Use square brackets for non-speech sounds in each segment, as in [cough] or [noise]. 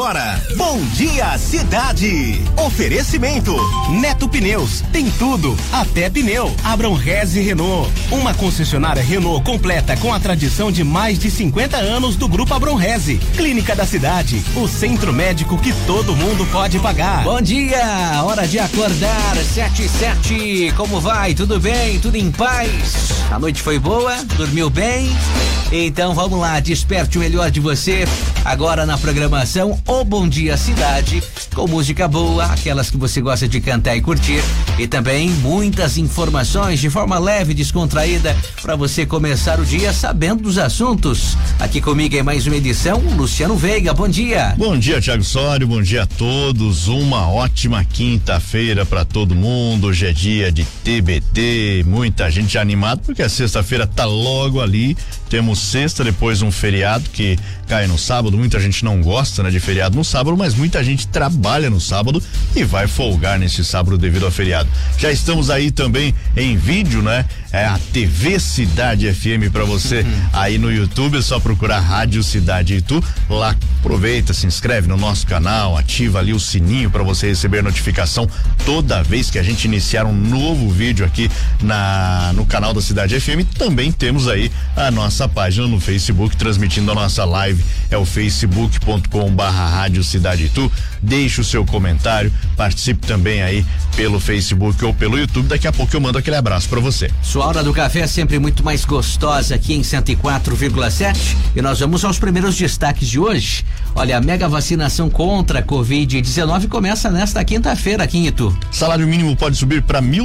agora, Bom Dia Cidade. Oferecimento, Neto Pneus, tem tudo, até pneu. Abram Reze Renault, uma concessionária Renault completa com a tradição de mais de 50 anos do Grupo Abram Reze. Clínica da Cidade, o centro médico que todo mundo pode pagar. Bom dia, hora de acordar, sete e sete, como vai? Tudo bem? Tudo em paz? A noite foi boa? Dormiu bem? Então vamos lá, desperte o melhor de você agora na programação O Bom Dia Cidade, com música boa, aquelas que você gosta de cantar e curtir, e também muitas informações de forma leve, descontraída, para você começar o dia sabendo dos assuntos. Aqui comigo em mais uma edição, Luciano Veiga. Bom dia. Bom dia, Tiago Sório. Bom dia a todos. Uma ótima quinta-feira para todo mundo. Hoje é dia de TBT. Muita gente animada porque a sexta-feira tá logo ali. Temos sexta, depois um feriado que cai no sábado. Muita gente não gosta né, de feriado no sábado, mas muita gente trabalha no sábado e vai folgar nesse sábado devido ao feriado. Já estamos aí também em vídeo, né? É a TV Cidade FM para você [laughs] aí no YouTube. É só procurar Rádio Cidade Itu. Lá aproveita, se inscreve no nosso canal, ativa ali o sininho para você receber notificação toda vez que a gente iniciar um novo vídeo aqui na no canal da Cidade FM. Também temos aí a nossa página no Facebook transmitindo a nossa live. É o facebook.com barra Rádio Cidade Itu. Deixe o seu comentário, participe também aí pelo Facebook ou pelo YouTube. Daqui a pouco eu mando aquele abraço para você. Sua hora do café é sempre muito mais gostosa aqui em 104,7 e nós vamos aos primeiros destaques de hoje. Olha, a mega vacinação contra a Covid-19 começa nesta quinta-feira aqui em Itu. Salário mínimo pode subir para R$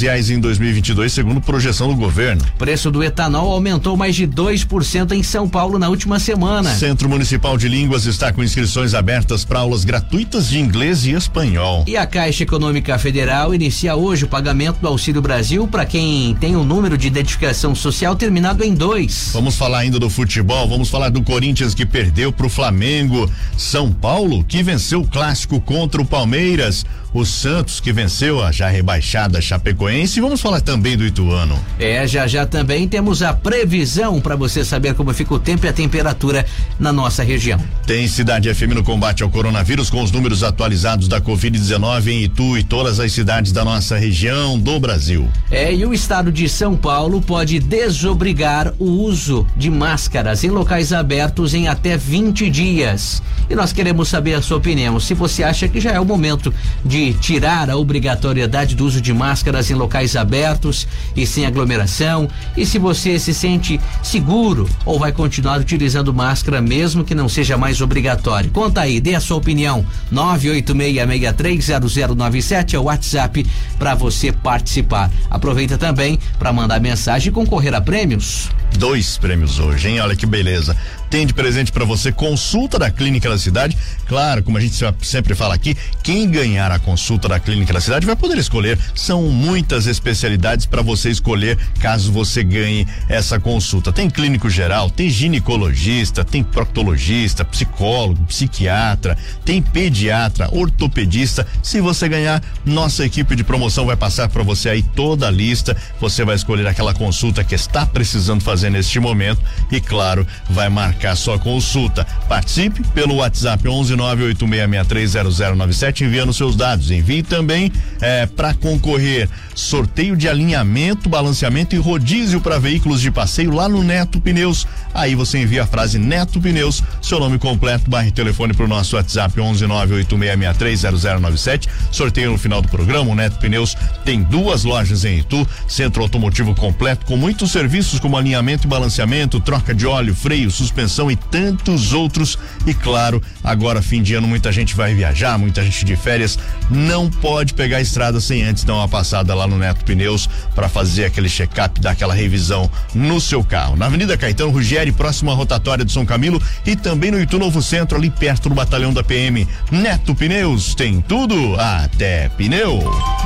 reais em 2022, segundo projeção do governo. Preço do etanol aumentou mais de 2% em São Paulo na última semana. Centro Municipal de Línguas está com inscrições abertas para aulas gratuitas de inglês e espanhol. E a Caixa Econômica Federal inicia hoje o pagamento do Auxílio Brasil para quem tem o um número de identificação social terminado em dois. Vamos falar ainda do futebol, vamos falar do Corinthians que perdeu para o Flamengo, São Paulo que venceu o clássico contra o Palmeiras o Santos que venceu a já rebaixada Chapecoense. Vamos falar também do Ituano. É, já já também temos a previsão para você saber como fica o tempo e a temperatura na nossa região. Tem Cidade FM no combate ao coronavírus com os números atualizados da Covid-19 em Itu e todas as cidades da nossa região do Brasil. É, e o estado de São Paulo pode desobrigar o uso de máscaras em locais abertos em até 20 dias. E nós queremos saber a sua opinião. Se você acha que já é o momento de tirar a obrigatoriedade do uso de máscaras em locais abertos e sem aglomeração. E se você se sente seguro ou vai continuar utilizando máscara mesmo que não seja mais obrigatório. Conta aí, dê a sua opinião. 986630097 é o WhatsApp para você participar. Aproveita também para mandar mensagem e concorrer a prêmios. Dois prêmios hoje, hein? Olha que beleza tem de presente para você consulta da Clínica da Cidade. Claro, como a gente sempre fala aqui, quem ganhar a consulta da Clínica da Cidade vai poder escolher. São muitas especialidades para você escolher caso você ganhe essa consulta. Tem clínico geral, tem ginecologista, tem proctologista, psicólogo, psiquiatra, tem pediatra, ortopedista. Se você ganhar, nossa equipe de promoção vai passar para você aí toda a lista. Você vai escolher aquela consulta que está precisando fazer neste momento e claro, vai marcar sua consulta. Participe pelo WhatsApp 11986630097 enviando seus dados. Envie também é, para concorrer sorteio de alinhamento, balanceamento e rodízio para veículos de passeio lá no Neto Pneus. Aí você envia a frase Neto Pneus, seu nome completo, barra e telefone para o nosso WhatsApp 11986630097. Sorteio no final do programa. O Neto Pneus tem duas lojas em Itu, centro automotivo completo com muitos serviços como alinhamento e balanceamento, troca de óleo, freio, suspensão e tantos outros. E claro, agora fim de ano muita gente vai viajar, muita gente de férias, não pode pegar a estrada sem antes dar uma passada lá no Neto Pneus para fazer aquele check-up, dar aquela revisão no seu carro. Na Avenida Caetano Rugieri, próximo à rotatória do São Camilo e também no Itu Novo Centro, ali perto do batalhão da PM. Neto Pneus tem tudo, até pneu.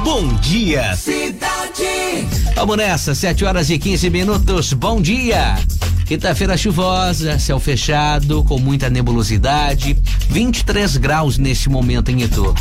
Bom dia, cidade. Vamos nessa, 7 horas e 15 minutos. Bom dia. Quinta-feira chuvosa, céu fechado, com muita nebulosidade, 23 graus nesse momento em Itu.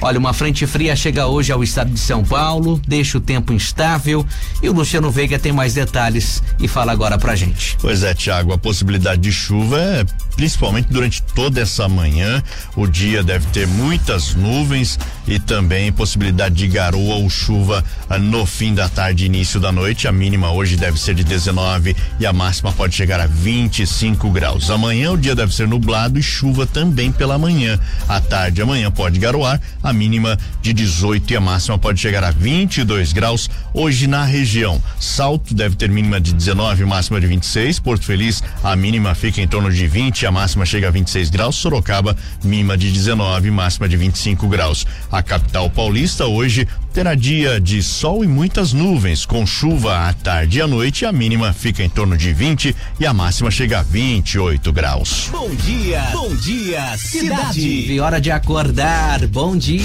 Olha, uma frente fria chega hoje ao estado de São Paulo, deixa o tempo instável e o Luciano Veiga tem mais detalhes e fala agora pra gente. Pois é, Tiago, a possibilidade de chuva é principalmente durante toda essa manhã. O dia deve ter muitas nuvens e também possibilidade de garoa ou chuva ah, no fim da tarde, início da noite. A mínima hoje deve ser de 19 e a máxima pode chegar a 25 graus. Amanhã o dia deve ser nublado e chuva também pela manhã. À tarde, amanhã pode garoar, a mínima de 18 e a máxima pode chegar a 22 graus. Hoje na região, Salto deve ter mínima de 19 e máxima de 26. Porto Feliz, a mínima fica em torno de 20, a máxima chega a 26 graus. Sorocaba, mínima de 19 e máxima de 25 graus. A capital paulista hoje terá dia de sol e muitas nuvens, com chuva à tarde e à noite. A mínima fica em torno de 20 e a máxima chega a 28 graus. Bom dia, bom dia, cidade. E hora de acordar. Bom dia.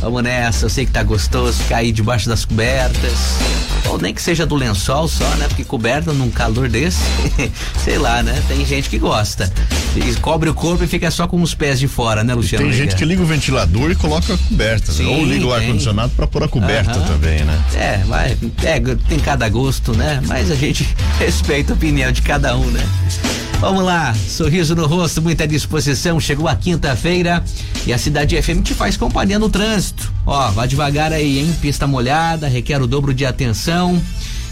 Vamos nessa. Eu sei que tá gostoso cair debaixo das cobertas. Ou nem que seja do lençol só, né? Porque coberta num calor desse, [laughs] sei lá, né? Tem gente que gosta. E cobre o corpo e fica só com os pés de fora, né, Luciano? Tem gente que liga o ventilador e coloca a coberta, né? Sim, ou liga o ar-condicionado para pôr a coberta também, né? É, vai, é, tem cada gosto, né? Mas a gente [laughs] respeita a opinião de cada um, né? Vamos lá, sorriso no rosto, muita disposição. Chegou a quinta-feira e a Cidade FM te faz companhia no trânsito. Ó, vá devagar aí, hein? Pista molhada, requer o dobro de atenção.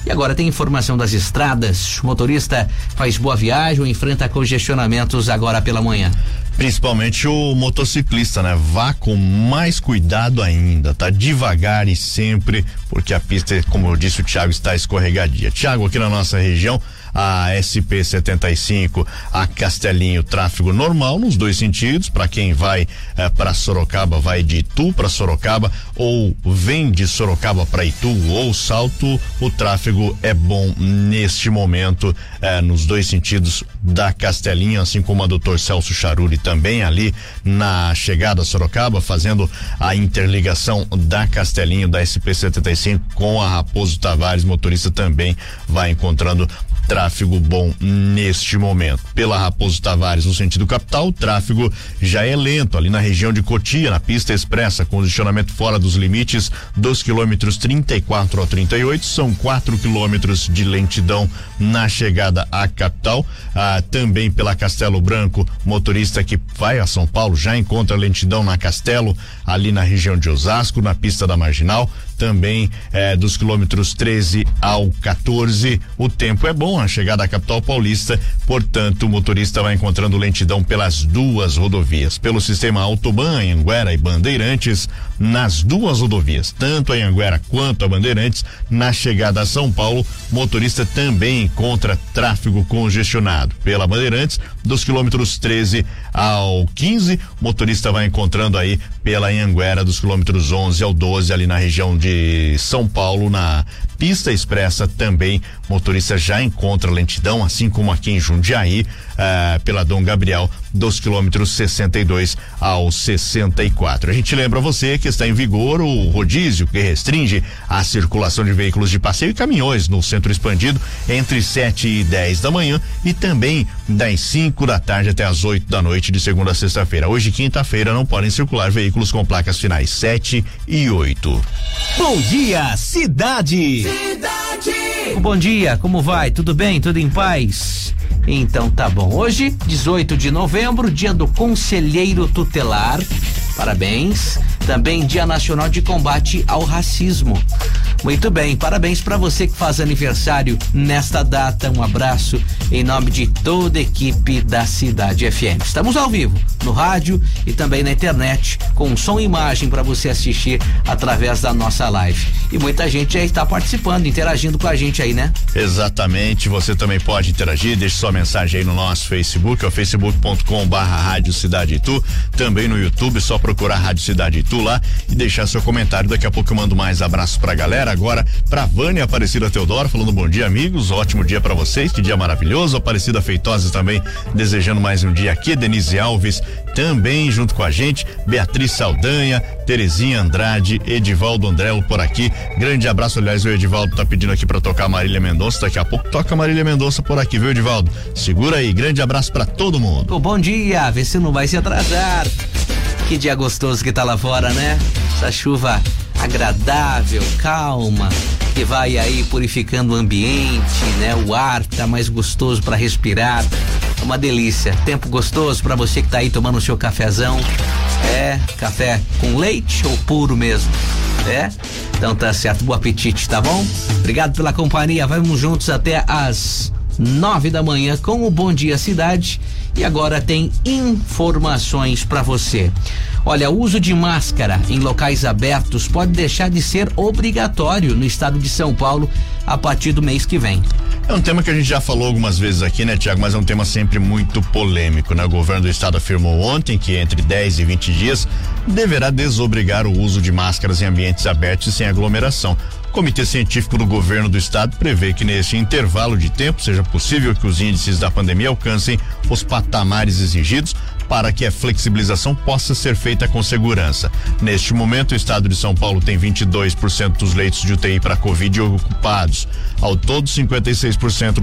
E agora tem informação das estradas. O motorista faz boa viagem ou enfrenta congestionamentos agora pela manhã. Principalmente o motociclista, né? Vá com mais cuidado ainda, tá? Devagar e sempre, porque a pista, como eu disse, o Thiago está escorregadia. Thiago, aqui na nossa região, a SP 75 a Castelinho, tráfego normal nos dois sentidos. Para quem vai eh, para Sorocaba, vai de Itu para Sorocaba ou vem de Sorocaba para Itu ou Salto, o tráfego é bom neste momento eh, nos dois sentidos da Castelinho, assim como a doutor Celso Charuri também ali na chegada a Sorocaba, fazendo a interligação da Castelinho da SP 75 com a Raposo Tavares, motorista também vai encontrando tráfego bom neste momento. Pela Raposo Tavares, no sentido capital, o tráfego já é lento ali na região de Cotia, na pista expressa, condicionamento fora dos limites dos quilômetros 34 ao 38, são 4 quilômetros de lentidão na chegada à capital. Ah, também pela Castelo Branco, motorista que vai a São Paulo já encontra lentidão na Castelo, ali na região de Osasco, na pista da Marginal também eh, dos quilômetros 13 ao 14. O tempo é bom, a chegada à capital paulista, portanto, o motorista vai encontrando lentidão pelas duas rodovias, pelo sistema Autoban, Anguera e Bandeirantes, nas duas rodovias, tanto a Anguera quanto a Bandeirantes, na chegada a São Paulo, motorista também encontra tráfego congestionado. Pela Bandeirantes, dos quilômetros 13 ao 15, motorista vai encontrando aí pela Anguera dos quilômetros 11 ao 12 ali na região de São Paulo na pista expressa também motorista já encontra lentidão assim como aqui em Jundiaí uh, pela Dom Gabriel dos quilômetros 62 ao 64. A gente lembra você que está em vigor o rodízio que restringe a circulação de veículos de passeio e caminhões no centro expandido entre 7 e 10 da manhã e também das 5 da tarde até as 8 da noite de segunda a sexta-feira. Hoje, quinta-feira, não podem circular veículos com placas finais 7 e 8. Bom dia, cidade. Cidade. Bom dia, como vai? Tudo bem? Tudo em paz? Então tá bom. Hoje, 18 de novembro, dia do Conselheiro Tutelar. Parabéns. Também Dia Nacional de Combate ao Racismo. Muito bem, parabéns para você que faz aniversário nesta data. Um abraço em nome de toda a equipe da Cidade FM. Estamos ao vivo no rádio e também na internet com som e imagem para você assistir através da nossa live. E muita gente já está participando, interagindo com a gente aí, né? Exatamente. Você também pode interagir. Deixe sua mensagem aí no nosso Facebook, é o facebook.com/barra Rádio Cidade Itu. Também no YouTube, só procurar Rádio Cidade Itu lá e deixar seu comentário. Daqui a pouco eu mando mais abraços pra galera. Agora, pra Vânia Aparecida Teodoro, falando bom dia, amigos. Ótimo dia para vocês, que dia maravilhoso. Aparecida Feitosa também desejando mais um dia aqui. Denise Alves também junto com a gente. Beatriz Saldanha, Terezinha Andrade, Edivaldo Andrelo por aqui. Grande abraço, aliás, o Edivaldo tá pedindo aqui para tocar Marília Mendonça. Daqui a pouco toca Marília Mendonça por aqui, viu, Edivaldo? Segura aí, grande abraço para todo mundo. Bom dia, vê se não vai se atrasar. Que dia gostoso que tá lá fora, né? Essa chuva agradável, calma, que vai aí purificando o ambiente, né? O ar tá mais gostoso para respirar. É uma delícia. Tempo gostoso para você que tá aí tomando o seu cafezão. É, café com leite ou puro mesmo? É? Então tá certo. Bom apetite, tá bom? Obrigado pela companhia. Vamos juntos até às nove da manhã com o Bom Dia Cidade. E agora tem informações para você. Olha, o uso de máscara em locais abertos pode deixar de ser obrigatório no estado de São Paulo a partir do mês que vem. É um tema que a gente já falou algumas vezes aqui, né, Tiago? Mas é um tema sempre muito polêmico, né? O governo do estado afirmou ontem que entre 10 e 20 dias deverá desobrigar o uso de máscaras em ambientes abertos e sem aglomeração. Comitê Científico do Governo do Estado prevê que nesse intervalo de tempo seja possível que os índices da pandemia alcancem os patamares exigidos para que a flexibilização possa ser feita com segurança. Neste momento, o estado de São Paulo tem 22% dos leitos de UTI para Covid ocupados. Ao todo, 56%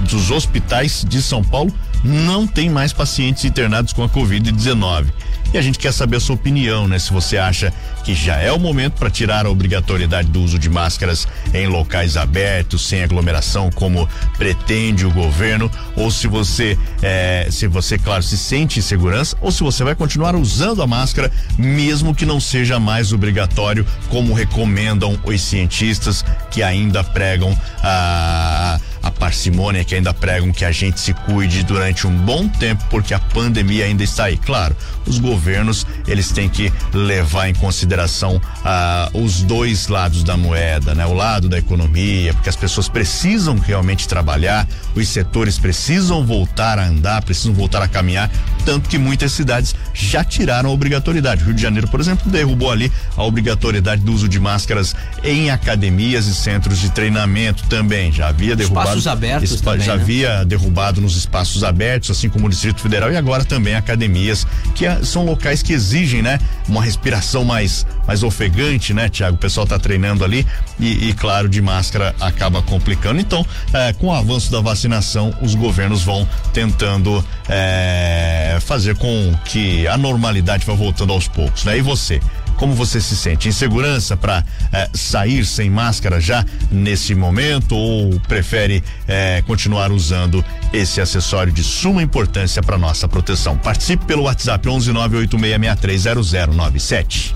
dos, hospitais de São Paulo não tem mais pacientes internados com a Covid-19. E a gente quer saber a sua opinião, né? Se você acha que já é o momento para tirar a obrigatoriedade do uso de máscaras em locais abertos, sem aglomeração, como pretende o governo, ou se você, eh, se você, claro, se sente segurança, ou se você vai continuar usando a máscara, mesmo que não seja mais obrigatório, como recomendam os cientistas que ainda pregam a a parcimônia que ainda pregam que a gente se cuide durante um bom tempo porque a pandemia ainda está aí. Claro, os governos eles têm que levar em consideração ah, os dois lados da moeda, né? O lado da economia, porque as pessoas precisam realmente trabalhar, os setores precisam voltar a andar, precisam voltar a caminhar, tanto que muitas cidades já tiraram a obrigatoriedade. Rio de Janeiro, por exemplo, derrubou ali a obrigatoriedade do uso de máscaras em academias e centros de treinamento também. Já havia derrubado espaços abertos espa, também, já né? havia derrubado nos espaços abertos, assim como o Distrito Federal e agora também academias, que a, são locais que exigem, né, uma respiração mais mais ofegante, né, Tiago? O pessoal está treinando ali e, e, claro, de máscara acaba complicando. Então, eh, com o avanço da vacinação, os governos vão tentando eh, fazer com que a normalidade vá voltando aos poucos, né? E você? Como você se sente? Insegurança para eh, sair sem máscara já nesse momento ou prefere eh, continuar usando esse acessório de suma importância para nossa proteção? Participe pelo WhatsApp 11986630097.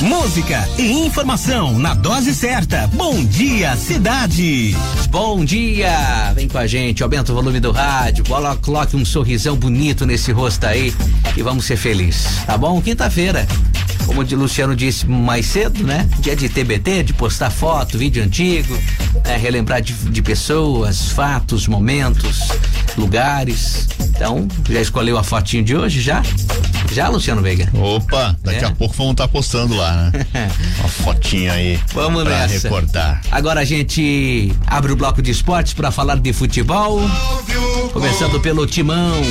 Música e informação na dose certa. Bom dia, cidade. Bom dia! Vem com a gente, aumenta o volume do rádio, colo- coloque um sorrisão bonito nesse rosto aí e vamos ser felizes, tá bom? Quinta-feira, como o Luciano disse mais cedo, né? Dia de TBT, de postar foto, vídeo antigo, né? relembrar de, de pessoas, fatos, momentos, lugares. Então, já escolheu a fotinho de hoje? Já? Já, Luciano Veiga? Opa, daqui É. a pouco vamos estar postando lá, né? [laughs] Uma fotinha aí. Vamos pra nessa. recordar. Agora a gente abre o bloco de esportes para falar de futebol. Começando pelo Timão.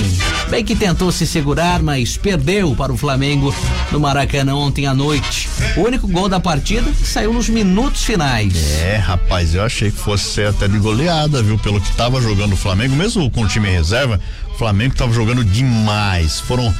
Bem que tentou se segurar, mas perdeu para o Flamengo no Maracanã ontem à noite. O único gol da partida saiu nos minutos finais. É, rapaz, eu achei que fosse até de goleada, viu? Pelo que tava jogando o Flamengo, mesmo com o time em reserva, Flamengo tava jogando demais. Foram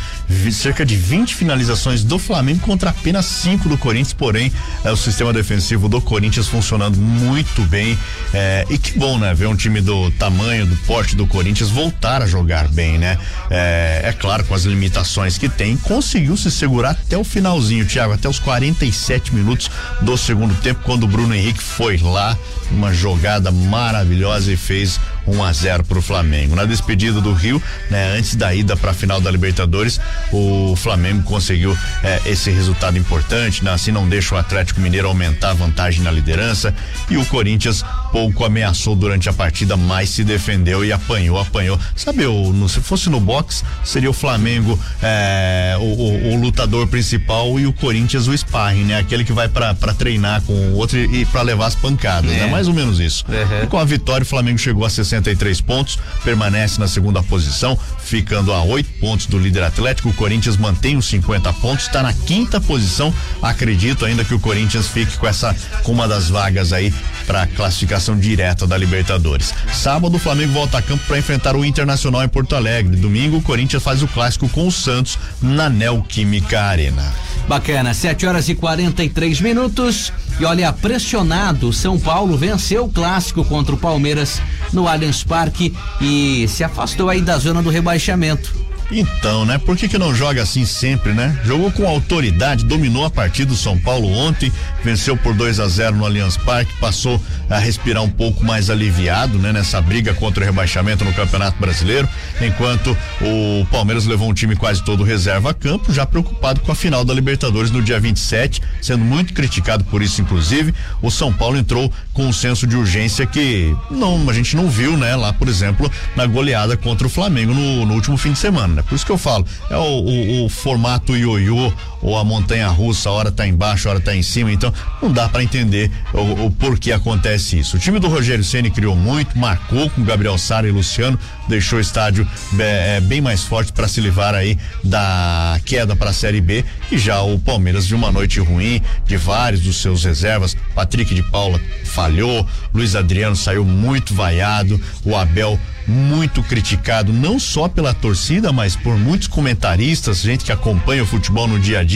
cerca de 20 finalizações do Flamengo contra apenas 5 do Corinthians, porém, é, o sistema defensivo do Corinthians funcionando muito bem. é, e que bom, né? Ver um time do tamanho, do porte do Corinthians voltar a jogar bem, né? É, é claro, com as limitações que tem, conseguiu se segurar até o finalzinho, Thiago, até os 47 minutos do segundo tempo, quando o Bruno Henrique foi lá, uma jogada maravilhosa e fez 1 a 0 para o Flamengo. Na despedida do Rio, né, antes da ida para a final da Libertadores, o Flamengo conseguiu eh, esse resultado importante, né? assim não deixa o Atlético Mineiro aumentar a vantagem na liderança e o Corinthians pouco ameaçou durante a partida, mas se defendeu e apanhou, apanhou. Sabe, o, no- se fosse no box, seria o Flamengo eh, o, o- o lutador principal e o Corinthians o sparring, né? Aquele que vai para treinar com o outro e, e para levar as pancadas, É. né? Mais ou menos isso. Uhum. E com a vitória, o Flamengo chegou a 63 pontos, permanece na segunda posição, ficando a oito pontos do líder Atlético. O Corinthians mantém os 50 pontos, está na quinta posição. Acredito ainda que o Corinthians fique com essa, com uma das vagas aí para classificação direta da Libertadores. Sábado o Flamengo volta a campo para enfrentar o Internacional em Porto Alegre. Domingo o Corinthians faz o clássico com o Santos na Neoquímica Arena. Bacana, 7 horas e 43 minutos. E olha, pressionado, São Paulo venceu o clássico contra o Palmeiras no Allianz Parque e se afastou aí da zona do rebaixamento. Então, né? Por que que não joga assim sempre, né? Jogou com autoridade, dominou a partida do São Paulo ontem, venceu por 2 a 0 no Allianz Parque, passou a respirar um pouco mais aliviado, né? Nessa briga contra o rebaixamento no Campeonato Brasileiro, enquanto o Palmeiras levou um time quase todo reserva a campo, já preocupado com a final da Libertadores no dia 27, sendo muito criticado por isso, inclusive. O São Paulo entrou com um senso de urgência que não, a gente não viu, né? Lá, por exemplo, na goleada contra o Flamengo no, no último fim de semana Por isso que eu falo, é o, o, o formato ioiô ou a montanha russa, a hora tá embaixo, a hora tá em cima, então não dá para entender o, o porquê acontece isso. O time do Rogério Ceni criou muito, marcou com Gabriel Sara e Luciano, deixou o estádio é, é, bem mais forte para se livrar aí da queda para a Série B e já o Palmeiras de uma noite ruim, de vários dos seus reservas, Patrick de Paula falhou, Luiz Adriano saiu muito vaiado, o Abel muito criticado, não só pela torcida, mas por muitos comentaristas, gente que acompanha o futebol no dia a dia,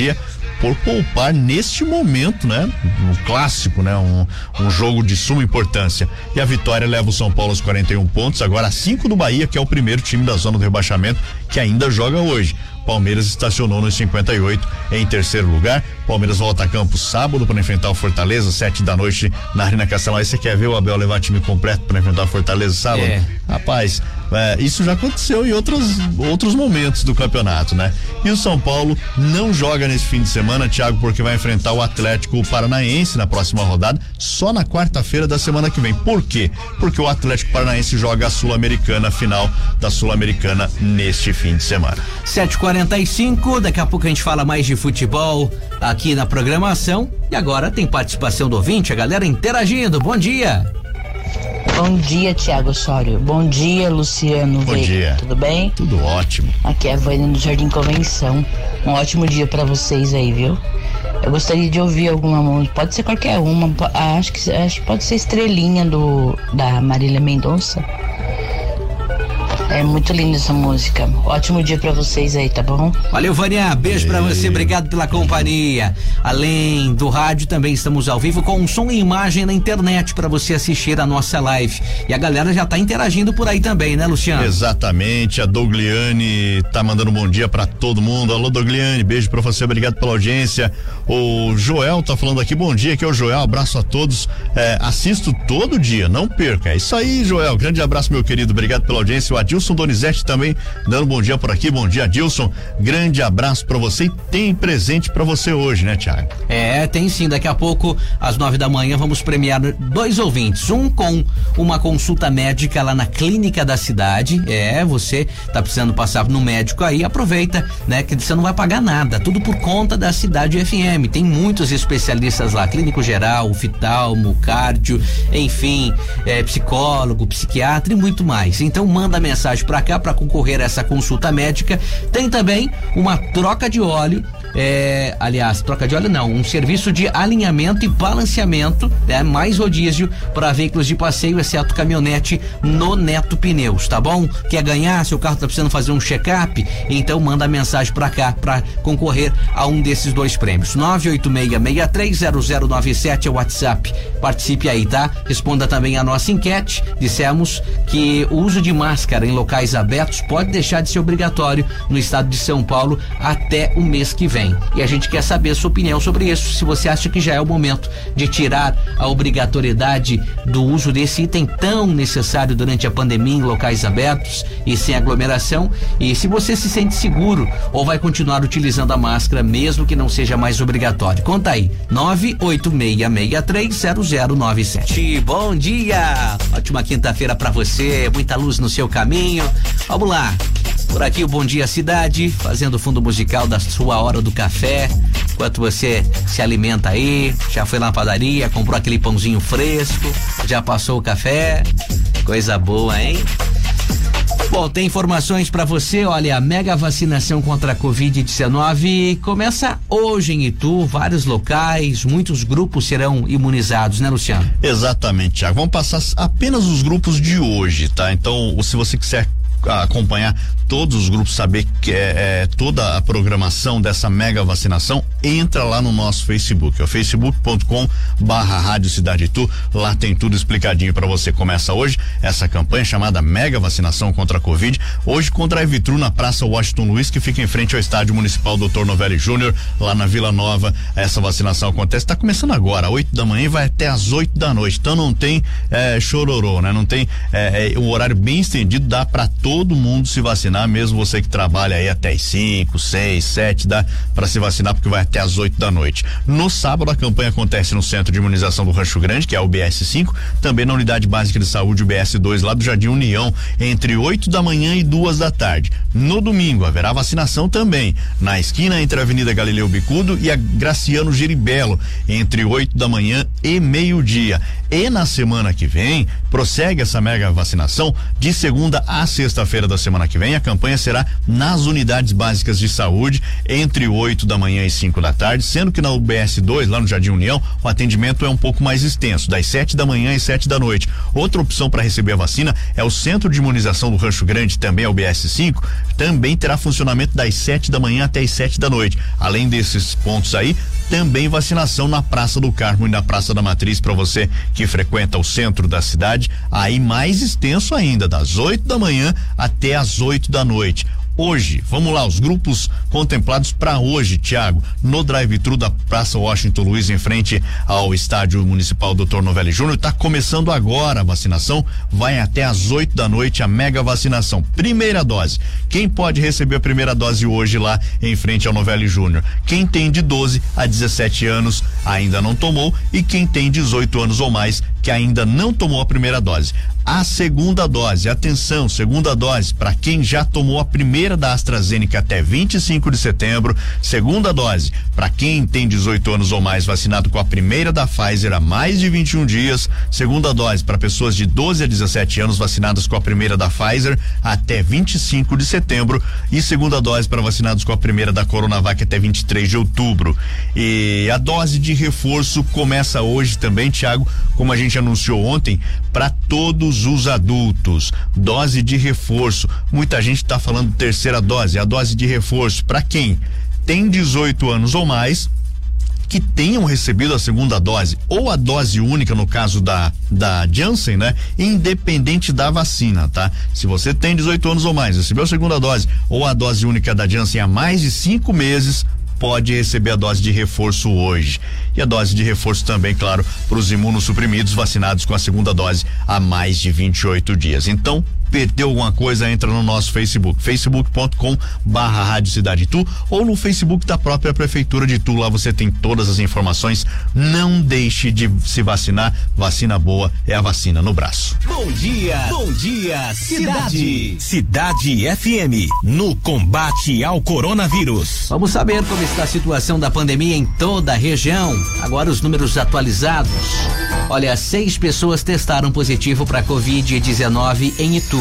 por poupar neste momento, né? Um clássico, né? Um, um jogo de suma importância. E a vitória leva o São Paulo aos 41 pontos, agora a 5 do Bahia, que é o primeiro time da zona do rebaixamento, que ainda joga hoje. Palmeiras estacionou nos 58 em terceiro lugar. Palmeiras volta a campo sábado para enfrentar o Fortaleza, sete da noite na Arena Castelão. Aí você quer ver o Abel levar time completo para enfrentar o Fortaleza sábado? É. Rapaz, é, isso já aconteceu em outros, outros momentos do campeonato, né? E o São Paulo não joga nesse fim de semana, Thiago, porque vai enfrentar o Atlético Paranaense na próxima rodada, só na quarta-feira da semana que vem. Por quê? Porque o Atlético Paranaense joga a Sul-Americana, final da Sul-Americana neste fim de semana. 7h45, daqui a pouco a gente fala mais de futebol aqui na programação. E agora tem participação do ouvinte, a galera interagindo. Bom dia. Bom dia, Tiago Sório. Bom dia, Luciano. Bom dia. Tudo bem? Tudo ótimo. Aqui é a Vânia do Jardim Convenção. Um ótimo dia para vocês aí, viu? Eu gostaria de ouvir alguma música, pode ser qualquer uma, acho que, acho que pode ser Estrelinha do da Marília Mendonça. É muito linda essa música. Ótimo dia para vocês aí, tá bom? Valeu, Vânia. Beijo para você. Obrigado pela companhia. Além do rádio, também estamos ao vivo com som e imagem na internet para você assistir a nossa live. E a galera já tá interagindo por aí também, né, Luciano? Exatamente. A Dougliane tá mandando um bom dia para todo mundo. Alô, Dougliane. Beijo para você. Obrigado pela audiência. O Joel tá falando aqui. Bom dia, aqui é o Joel. Abraço a todos. É, assisto todo dia. Não perca. É isso aí, Joel. Grande abraço, meu querido. Obrigado pela audiência. O Adil Adilson Donizete também dando bom dia por aqui. Bom dia, Adilson. Grande abraço para você e tem presente para você hoje, né, Tiago? É, tem sim. Daqui a pouco, às nove da manhã, vamos premiar dois ouvintes. Um com uma consulta médica lá na clínica da cidade. É, você tá precisando passar no médico aí, aproveita, né? Que você não vai pagar nada. Tudo por conta da cidade FM. Tem muitos especialistas lá, clínico geral, oftalmo, cardio, enfim, é, psicólogo, psiquiatra e muito mais. Então manda mensagem para cá para concorrer a essa consulta médica. Tem também uma troca de óleo é, aliás, troca de óleo não, um serviço de alinhamento e balanceamento, né, mais rodízio para veículos de passeio, exceto caminhonete no Neto Pneus, tá bom? Quer ganhar? Seu carro tá precisando fazer um check-up? Então manda mensagem para cá para concorrer a um desses dois prêmios. 986630097 é o WhatsApp. Participe aí, tá? Responda também a nossa enquete. Dissemos que o uso de máscara em locais abertos pode deixar de ser obrigatório no estado de São Paulo até o mês que vem. E a gente quer saber a sua opinião sobre isso. Se você acha que já é o momento de tirar a obrigatoriedade do uso desse item tão necessário durante a pandemia em locais abertos e sem aglomeração. E se você se sente seguro ou vai continuar utilizando a máscara mesmo que não seja mais obrigatório. Conta aí, 986630097. Bom dia! Ótima quinta-feira para você, muita luz no seu caminho. Vamos lá. Por aqui o Bom Dia Cidade, fazendo o fundo musical da sua hora do café. Enquanto você se alimenta aí, já foi lá na padaria, comprou aquele pãozinho fresco, já passou o café. Coisa boa, hein? Bom, tem informações para você. Olha, a mega vacinação contra a Covid-19 começa hoje em Itu, vários locais, muitos grupos serão imunizados, né, Luciano? Exatamente, Tiago. Vamos passar apenas os grupos de hoje, tá? Então, se você quiser acompanhar todos os grupos, saber que é, é, toda a programação dessa mega vacinação, entra lá no nosso Facebook, é facebook.com barra Rádio Cidade Tu, lá tem tudo explicadinho para você. Começa hoje essa campanha chamada Mega Vacinação contra a Covid, hoje contra a Evitru na Praça Washington Luiz, que fica em frente ao Estádio Municipal Dr. Novelli Júnior, lá na Vila Nova. Essa vacinação acontece, está começando agora, 8 da manhã e vai até às 8 da noite. Então não tem é, chororô, né? Não tem é, é, um horário bem estendido, dá para todo mundo se vacinar, mesmo você que trabalha aí até as 5, 6, 7, dá para se vacinar porque vai até às 8 da noite. No sábado a campanha acontece no Centro de Imunização do Rancho Grande, que é o BS 5, também na Unidade Básica de Saúde, o BS 2, lá do Jardim União, entre 8 da manhã e duas da tarde. No domingo haverá vacinação também, na esquina entre a Avenida Galileu Bicudo e a Graciano Giribelo, entre 8 da manhã e meio-dia. E na semana que vem, prossegue essa mega vacinação de segunda a sexta-feira da semana que vem. A campanha será nas unidades básicas de saúde entre 8 da manhã e 5 da tarde, sendo que na UBS 2, lá no Jardim União, o atendimento é um pouco mais extenso, das 7 da manhã e 7 da noite. Outra opção para receber a vacina é o Centro de Imunização do Rancho Grande, também o UBS 5, também terá funcionamento das 7 da manhã até as 7 da noite. Além desses pontos aí, também vacinação na Praça do Carmo e na Praça da Matriz para você que frequenta o centro da cidade, aí mais extenso ainda, das 8 da manhã até as 8 da noite hoje. Vamos lá, os grupos contemplados para hoje, Tiago, no drive-thru da Praça Washington Luiz, em frente ao Estádio Municipal Dr. Novelli Júnior. Está começando agora a vacinação, vai até às 8 da noite a mega vacinação. Primeira dose. Quem pode receber a primeira dose hoje lá em frente ao Novelli Júnior? Quem tem de 12 a 17 anos ainda não tomou e quem tem 18 anos ou mais que ainda não tomou a primeira dose. A segunda dose, atenção, segunda dose para quem já tomou a primeira da AstraZeneca até 25 de setembro, segunda dose para quem tem 18 anos ou mais vacinado com a primeira da Pfizer há mais de 21 dias, segunda dose para pessoas de 12 a 17 anos vacinadas com a primeira da Pfizer até 25 de setembro e segunda dose para vacinados com a primeira da Coronavac até 23 de outubro. E a dose de reforço começa hoje também, Tiago, como a gente anunciou ontem, para todos os adultos. Dose de reforço. Muita gente está falando terceira dose, a dose de reforço. Para quem tem 18 anos ou mais, que tenham recebido a segunda dose ou a dose única no caso da da Janssen, né? Independente da vacina, tá? Se você tem 18 anos ou mais, recebeu a segunda dose ou a dose única da Janssen há mais de cinco meses, pode receber a dose de reforço hoje. E a dose de reforço também, claro, para os imunossuprimidos vacinados com a segunda dose há mais de 28 dias. Então, perdeu alguma coisa, entra no nosso Facebook, facebook.com barra Rádio Cidade Tu ou no Facebook da própria Prefeitura de Tu. Lá você tem todas as informações. Não deixe de se vacinar. Vacina boa é a vacina no braço. Bom dia, bom dia, cidade. Cidade FM, no combate ao coronavírus. Vamos saber como está a situação da pandemia em toda a região. Agora os números atualizados. Olha, seis pessoas testaram positivo para Covid-19 em Itu.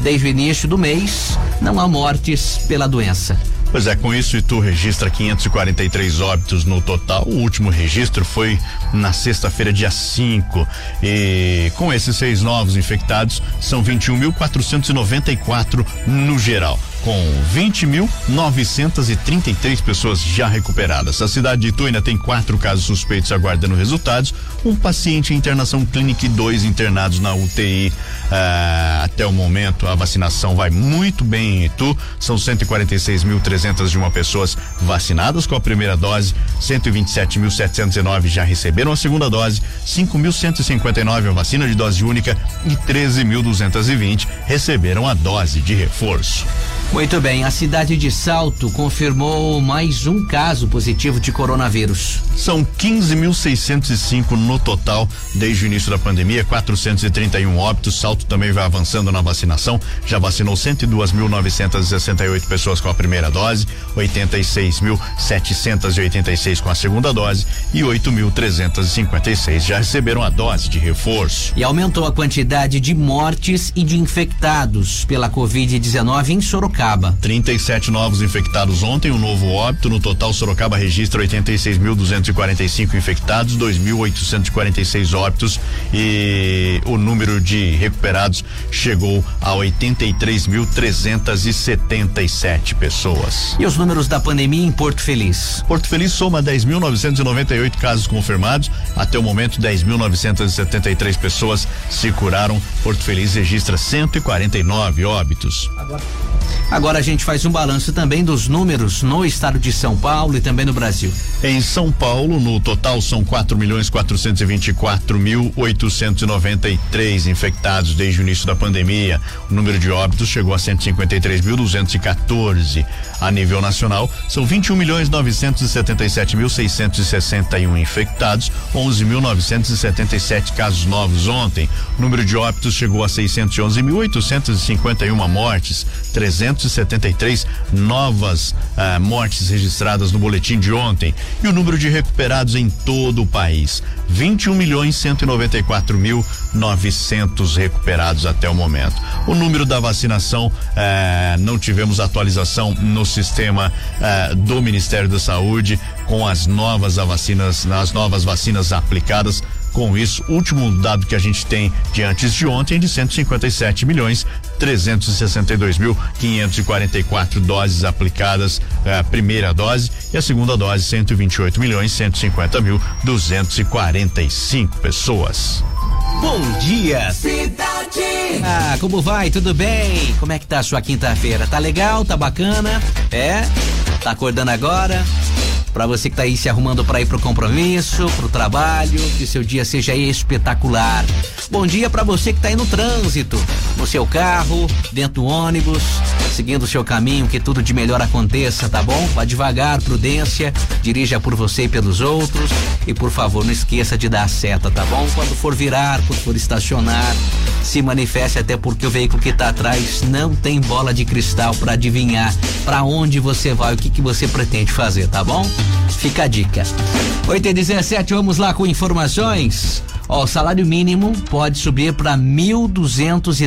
Desde o início do mês, não há mortes pela doença. Pois é, com isso Itu registra 543 óbitos no total. O último registro foi na sexta-feira, dia 5. E com esses seis novos infectados, são 21.494 no geral com 20.933 pessoas já recuperadas. A cidade de Itu ainda tem quatro casos suspeitos aguardando resultados, um paciente em internação clínica e dois internados na UTI. Ah, até o momento, a vacinação vai muito bem em Itu. São 146.301 pessoas vacinadas com a primeira dose, 127.719 já receberam a segunda dose, 5.159 a vacina de dose única e 13.220 receberam a dose de reforço. Muito bem, a cidade de Salto confirmou mais um caso positivo de coronavírus. São 15.605 no total desde o início da pandemia, 431 óbitos. Salto também vai avançando na vacinação, já vacinou 102.968 pessoas com a primeira dose, 86.786 com a segunda dose e 8.356 já receberam a dose de reforço. E aumentou a quantidade de mortes e de infectados pela Covid-19 em Sorocaba. Sorocaba. 37 novos infectados ontem, um novo óbito. No total, Sorocaba registra 86.245 infectados, 2.846 óbitos e o número de recuperados chegou a 83.377 pessoas. E os números da pandemia em Porto Feliz? Porto Feliz soma 10.998 casos confirmados. Até o momento, 10.973 pessoas se curaram. Porto Feliz registra 149 óbitos. Agora. Agora a gente faz um balanço também dos números no estado de São Paulo e também no Brasil. Em São Paulo, no total são 4 milhões 424 mil 893 infectados desde o início da pandemia. O número de óbitos chegou a 153 mil 214. A nível nacional, são 21 milhões 977 mil 661 infectados, 11 mil 977 casos novos ontem. O número de óbitos chegou a 611 mil 851 mortes, 300 273 novas ah, mortes registradas no boletim de ontem e o número de recuperados em todo o país. 21 milhões 194 mil 900 recuperados até o momento. O número da vacinação eh, não tivemos atualização no sistema eh, do Ministério da Saúde com as novas vacinas, as novas vacinas aplicadas com isso, o último dado que a gente tem de antes de ontem é de 157 milhões 362 mil 544 doses aplicadas, a primeira dose e a segunda dose 128 milhões 150 mil 245 pessoas. Bom dia, cidade. Ah, como vai? Tudo bem? Como é que tá a sua quinta-feira? Tá legal? Tá bacana? É? Tá acordando agora? Para você que tá aí se arrumando para ir pro compromisso, pro trabalho, que seu dia seja espetacular. Bom dia para você que tá aí no trânsito, no seu carro, dentro do ônibus, seguindo o seu caminho, que tudo de melhor aconteça, tá bom? Vá devagar, prudência, dirija por você e pelos outros e por favor, não esqueça de dar a seta, tá bom? Quando for virar, quando for estacionar, se manifeste até porque o veículo que tá atrás não tem bola de cristal para adivinhar para onde você vai, o que que você pretende fazer, tá bom? Fica a dica. 8 e 17, vamos lá com informações. Ó, o salário mínimo pode subir para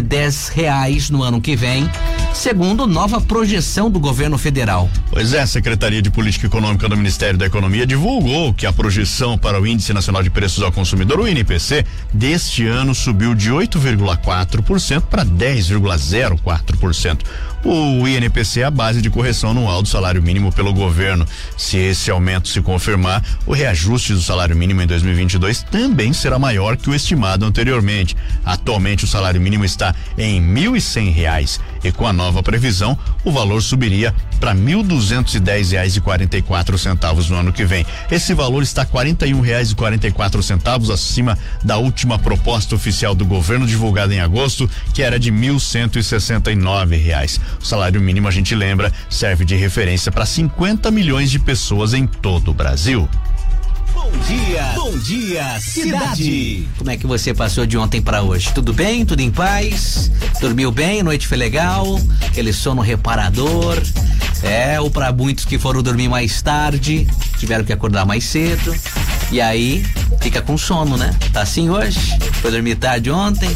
dez reais no ano que vem, segundo nova projeção do governo federal. Pois é, a Secretaria de Política Econômica do Ministério da Economia divulgou que a projeção para o Índice Nacional de Preços ao Consumidor, o INPC, deste ano subiu de 8,4% para 10,04%. O INPC é a base de correção anual do salário mínimo pelo governo. Se esse aumento se confirmar, o reajuste do salário mínimo em 2022 também será maior que o estimado anteriormente. Atualmente o salário mínimo está em R$ 1.100 e com a nova previsão o valor subiria para R$ 1.210,44 centavos no ano que vem. Esse valor está R$ 41,44 centavos acima da última proposta oficial do governo divulgada em agosto, que era de R$ 1.169. O salário mínimo, a gente lembra, serve de referência para 50 milhões de pessoas em todo o Brasil. Bom dia, bom dia, cidade. Como é que você passou de ontem para hoje? Tudo bem? Tudo em paz? Dormiu bem? Noite foi legal? Aquele sono reparador? É, ou para muitos que foram dormir mais tarde, tiveram que acordar mais cedo. E aí, fica com sono, né? Tá assim hoje? Foi dormir tarde ontem?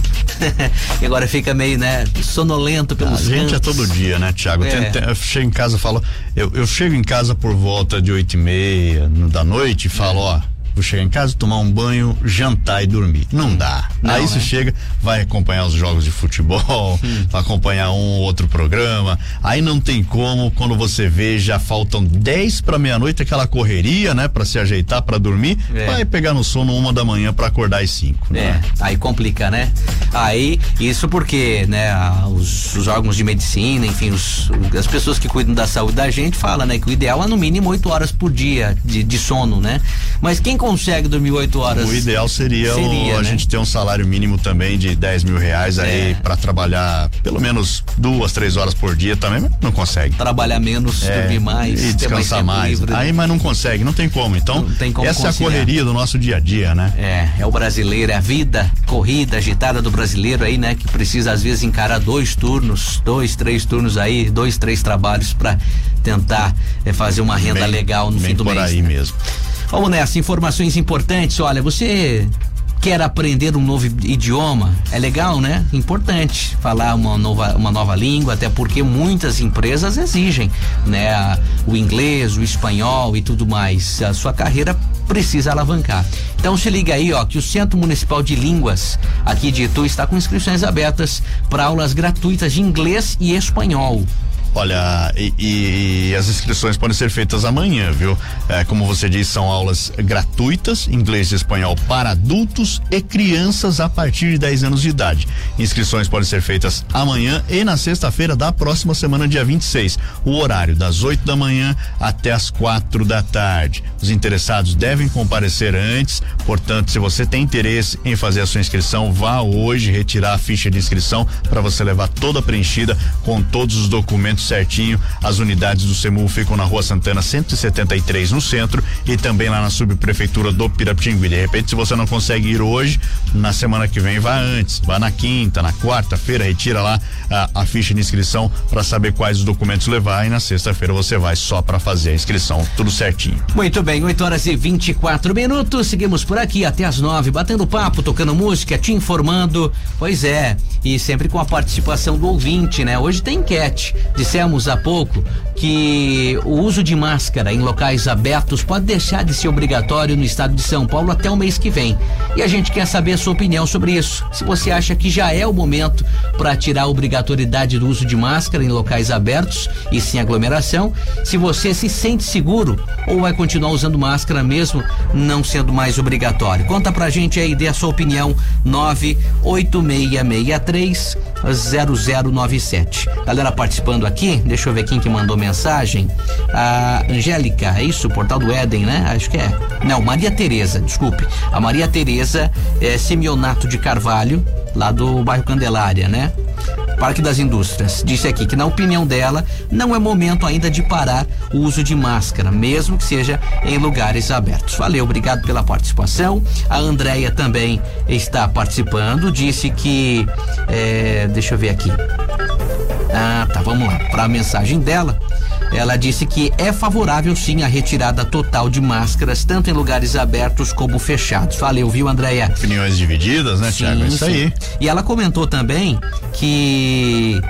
[laughs] e agora fica meio, né, sonolento pelos A gente cantos. é todo dia, né, Tiago? É. Eu chego em casa e falo, eu, eu chego em casa por volta de oito e meia da noite e falo, ó, vou chegar em casa, tomar um banho, jantar e dormir. Não dá. Não, Aí você né? chega, vai acompanhar os jogos de futebol, [laughs] Hum. vai acompanhar um ou outro programa. Aí não tem como, quando você vê, já faltam 10 para meia-noite, aquela correria, né, para se ajeitar para dormir, É. vai pegar no sono uma da manhã para acordar às cinco. É, né? aí complica, né? Aí, isso porque, né, os, os órgãos de medicina, enfim, os, as pessoas que cuidam da saúde da gente falam, né, que o ideal é no mínimo oito horas por dia de, de sono, né? Mas quem consegue dormir oito horas? O ideal seria, seria o, a né? gente ter um salário mínimo também de 10 mil reais aí é. para trabalhar pelo menos duas, três horas por dia também, mas não consegue. Trabalhar menos, é, dormir mais, e descansar mais. mais. Livre, aí, né? mas não consegue, não tem como. Então, tem como essa conciliar. é a correria do nosso dia a dia, né? É, é o brasileiro, é a vida corrida, agitada do brasileiro aí, né? Que precisa às vezes encarar dois turnos, dois, três turnos aí, dois, três trabalhos para tentar é, fazer uma renda bem, legal no fim do por mês. aí né? mesmo. Vamos nessa, informações importantes. Olha, você quer aprender um novo idioma, é legal, né? Importante falar uma nova, uma nova língua, até porque muitas empresas exigem, né? O inglês, o espanhol e tudo mais. A sua carreira precisa alavancar. Então se liga aí, ó, que o Centro Municipal de Línguas aqui de Itu está com inscrições abertas para aulas gratuitas de inglês e espanhol. Olha, e, e, as inscrições podem ser feitas amanhã, viu? É, como você disse, são aulas gratuitas, inglês e espanhol para adultos e crianças a partir de 10 anos de idade. Inscrições podem ser feitas amanhã e na sexta-feira da próxima semana, dia 26. O horário das 8 da manhã até as quatro da tarde. Os interessados devem comparecer antes, portanto, se você tem interesse em fazer a sua inscrição, vá hoje retirar a ficha de inscrição para você levar toda preenchida com todos os documentos certinho. As unidades do SEMU ficam na Rua Santana 173 no centro e também lá na subprefeitura do Pirapitingui. De repente, se você não consegue ir hoje, na semana que vem vá antes, vá na quinta, na quarta-feira, retira lá a, a, ficha de inscrição para saber quais os documentos levar e na sexta-feira você vai só para fazer a inscrição, tudo certinho. Muito bem, 8 horas e 24 minutos. Seguimos por aqui até as nove, batendo papo, tocando música, te informando. Pois é, e sempre com a participação do ouvinte, né? Hoje tem enquete de dissemos há pouco que o uso de máscara em locais abertos pode deixar de ser obrigatório no estado de São Paulo até o mês que vem. E a gente quer saber a sua opinião sobre isso. Se você acha que já é o momento para tirar a obrigatoriedade do uso de máscara em locais abertos e sem aglomeração, se você se sente seguro ou vai continuar usando máscara mesmo não sendo mais obrigatório. Conta pra gente aí, dê a sua opinião. 98663 0097. Galera participando aqui aqui, deixa eu ver quem que mandou mensagem. A Angélica, é isso? Portal do Éden, né? Acho que é. Não, Maria Tereza, desculpe. A Maria Tereza é Semionato de Carvalho, lá do bairro Candelária, né? Parque das Indústrias. Disse aqui que, na opinião dela, não é momento ainda de parar o uso de máscara, mesmo que seja em lugares abertos. Valeu, obrigado pela participação. A Andréia também está participando. Disse que. É, deixa eu ver aqui. Ah, tá, vamos lá. Para a mensagem dela, ela disse que é favorável sim a retirada total de máscaras, tanto em lugares abertos como fechados. Valeu, viu, Andréia? Opiniões divididas, né, Tiago? É isso sim. aí. E ela comentou também que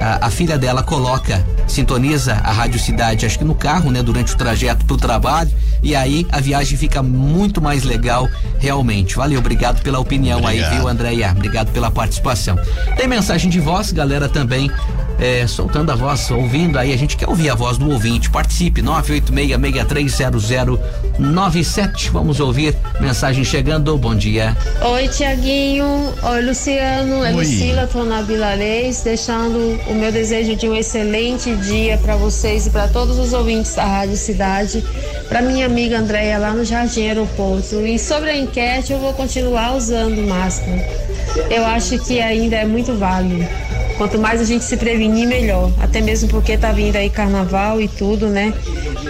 a, a, filha dela coloca, sintoniza a Rádio Cidade, acho que no carro, né, durante o trajeto pro trabalho, e aí a viagem fica muito mais legal, realmente. Valeu, obrigado pela opinião obrigado. aí, viu, Andréia? Obrigado pela participação. Tem mensagem de voz, galera, também é, soltando a voz, ouvindo aí. A gente quer ouvir a voz do ouvinte. Participe, 986-630097. Vamos ouvir mensagem chegando. Bom dia. Oi, Tiaguinho. Oi, Luciano. É. Lucila, tô na Vilarez, deixando o meu desejo de um excelente dia para vocês e para todos os ouvintes da Rádio Cidade. Para minha amiga Andréia lá no Jardim Aeroporto. E sobre a enquete, eu vou continuar usando máscara. Eu acho que ainda é muito válido. Quanto mais a gente se prevenir, melhor. Até mesmo porque tá vindo aí carnaval e tudo, né?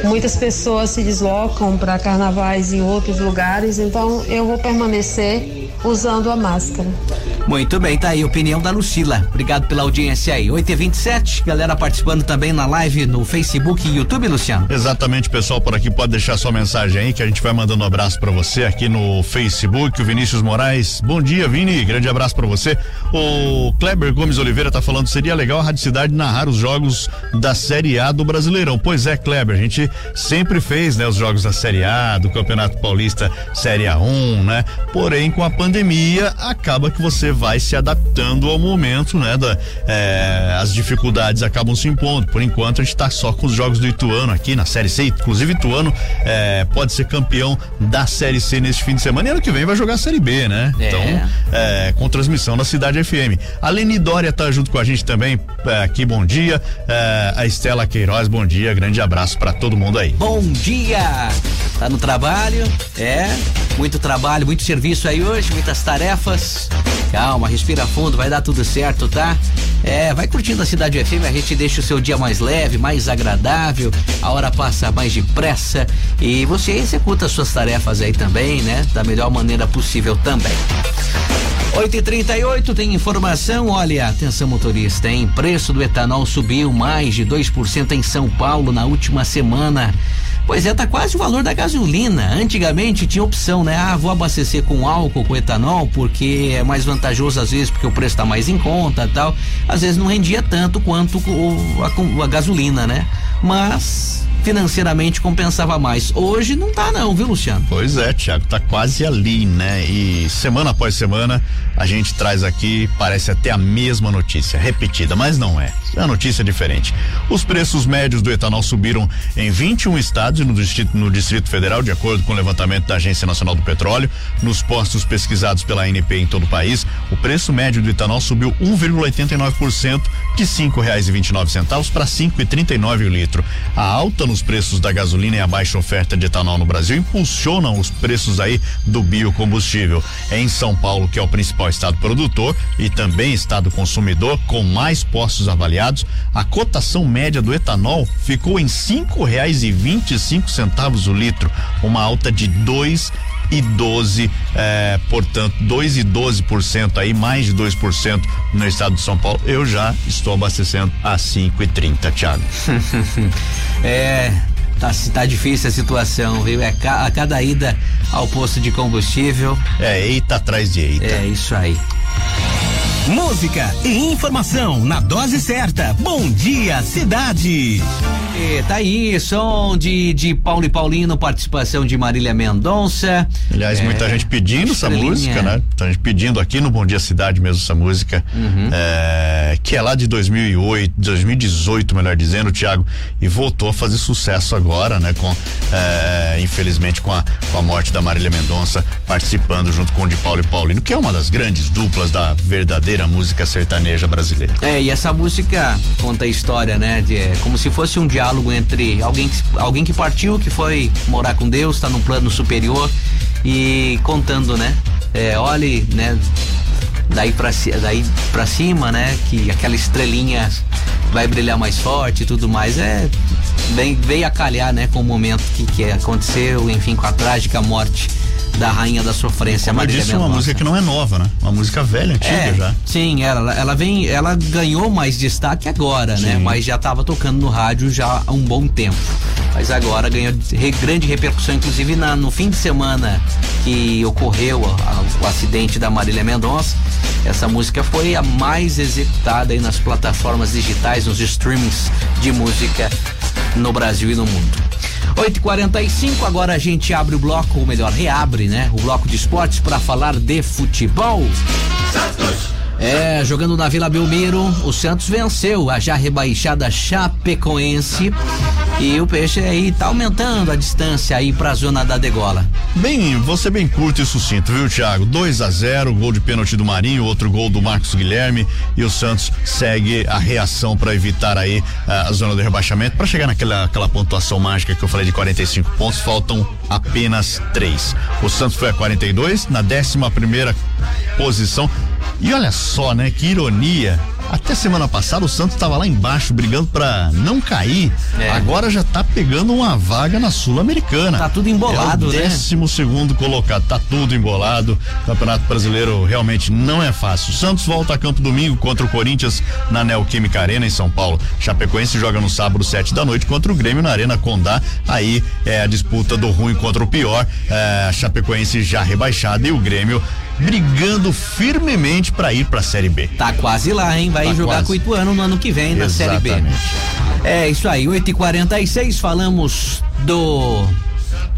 Muitas pessoas se deslocam para carnavais em outros lugares, então eu vou permanecer usando a máscara. Muito bem, tá aí a opinião da Lucila. Obrigado pela audiência aí. 8 e 27 galera participando também na live no Facebook e YouTube, Luciano. Exatamente, pessoal por aqui pode deixar sua mensagem aí que a gente vai mandando um abraço para você aqui no Facebook. O Vinícius Moraes, bom dia, Vini, grande abraço para você. O Kleber Gomes Oliveira tá falando seria legal a Rádio Cidade narrar os jogos da Série A do Brasileirão. Pois é, Kleber, a gente sempre fez, né, os jogos da Série A, do Campeonato Paulista Série A1, né? Porém, com a pandemia, acaba que você vai se adaptando ao momento, né? Da, é, as dificuldades acabam se impondo. Por enquanto, a gente está só com os jogos do Ituano aqui na Série C. Inclusive, Ituano é, pode ser campeão da Série C neste fim de semana. E ano que vem vai jogar a Série B, né? É. Então, é, com transmissão da Cidade FM. A Leni Dória tá junto com a gente também aqui. Bom dia. A Estela Queiroz, bom dia. Grande abraço para todo mundo aí. Bom dia. Tá no trabalho? É. Muito trabalho, muito serviço aí hoje, muitas tarefas. Calma, respira fundo, vai dar tudo certo, tá? É, vai curtindo a Cidade FM, a gente deixa o seu dia mais leve, mais agradável, a hora passa mais depressa e você executa as suas tarefas aí também, né? Da melhor maneira possível também. 8 e 38 tem informação. Olha, atenção motorista, hein? Preço do etanol subiu mais de 2% em São Paulo na última semana. Pois é, tá quase o valor da gasolina. Antigamente tinha opção, né? Ah, vou abastecer com álcool, com etanol, porque é mais vantajoso às vezes, porque o preço tá mais em conta tal. Às vezes não rendia tanto quanto o, a, a gasolina, né? Mas financeiramente compensava mais. Hoje não tá não, viu, Luciano? Pois é, Tiago, tá quase ali, né? E semana após semana a gente traz aqui, parece até a mesma notícia, repetida, mas não é. É uma notícia diferente. Os preços médios do etanol subiram em 21 estados e no Distrito, no Distrito Federal, de acordo com o levantamento da Agência Nacional do Petróleo. Nos postos pesquisados pela ANP em todo o país, o preço médio do etanol subiu 1,89% de cinco reais e vinte e nove centavos para cinco e trinta e nove o litro. A alta nos preços da gasolina e a baixa oferta de etanol no Brasil impulsionam os preços aí do biocombustível. Em São Paulo, que é o principal estado produtor e também estado consumidor, com mais postos avaliados, a cotação média do etanol ficou em cinco reais e vinte e cinco centavos o litro, uma alta de dois e 12, eh, portanto, 2 e 12% aí, mais de 2% no estado de São Paulo. Eu já estou abastecendo a 5 e 30, Thiago. [laughs] é, tá, tá difícil a situação, viu? É ca, a cada ida ao posto de combustível. É, eita atrás de eita. É isso aí. Música e informação na dose certa. Bom dia, cidade. E tá aí, som de, de Paulo e Paulino, participação de Marília Mendonça. Aliás, é, muita gente pedindo essa música, né? Muita gente pedindo aqui no Bom Dia Cidade mesmo essa música, uhum. é, que é lá de 2008, 2018, melhor dizendo, Thiago, e voltou a fazer sucesso agora, né? Com, é, infelizmente, com a, com a morte da Marília Mendonça, participando junto com o de Paulo e Paulino, que é uma das grandes duplas da verdadeira música sertaneja brasileira. É, e essa música conta a história, né? De, é, como se fosse um diálogo diálogo entre alguém que, alguém que partiu, que foi morar com Deus, está num plano superior e contando, né? É, olhe, né? Daí pra, daí pra cima, né? Que aquela estrelinha vai brilhar mais forte e tudo mais. É. Bem, veio a calhar, né? Com o momento que, que aconteceu, enfim, com a trágica morte da Rainha da Sofrência, Como Marília disse, uma música que não é nova, né? Uma música velha, antiga é, já. Sim, ela, ela vem, ela ganhou mais destaque agora, né? sim. né? Mas já estava tocando no rádio já há um bom tempo. Mas agora ganhou re, grande repercussão, inclusive na, no fim de semana que ocorreu a, o acidente da Marília Mendonça. Essa música foi a mais executada aí nas plataformas digitais, nos streamings de música no Brasil e no mundo. 8h45, agora a gente abre o bloco, ou melhor, reabre, né? O bloco de esportes para falar de futebol. Santos. É, jogando na Vila Belmiro, o Santos venceu a já rebaixada Chapecoense e o Peixe aí tá aumentando a distância aí pra zona da degola. Bem, você bem curto e sucinto, viu, Thiago? 2 a 0 gol de pênalti do Marinho, outro gol do Marcos Guilherme e o Santos segue a reação para evitar aí a zona do rebaixamento, para chegar naquela aquela pontuação mágica que eu falei de 45 pontos, faltam apenas três. O Santos foi a 42, na 11 primeira posição. E olha só, né? Que ironia. Até semana passada o Santos estava lá embaixo brigando para não cair. É. Agora já tá pegando uma vaga na Sul-Americana. Tá tudo embolado, é o né? décimo segundo colocado, tá tudo embolado. O Campeonato Brasileiro realmente não é fácil. O Santos volta a campo domingo contra o Corinthians na Neoquímica Arena em São Paulo. Chapecoense joga no sábado sete da noite contra o Grêmio na Arena Condá. Aí é a disputa do ruim contra o pior. É, a Chapecoense já rebaixada e o Grêmio brigando firmemente para ir para a Série B. Tá quase lá, hein? Vai tá jogar quase. com o Ituano no ano que vem na Série B. É isso aí, 8h46, falamos do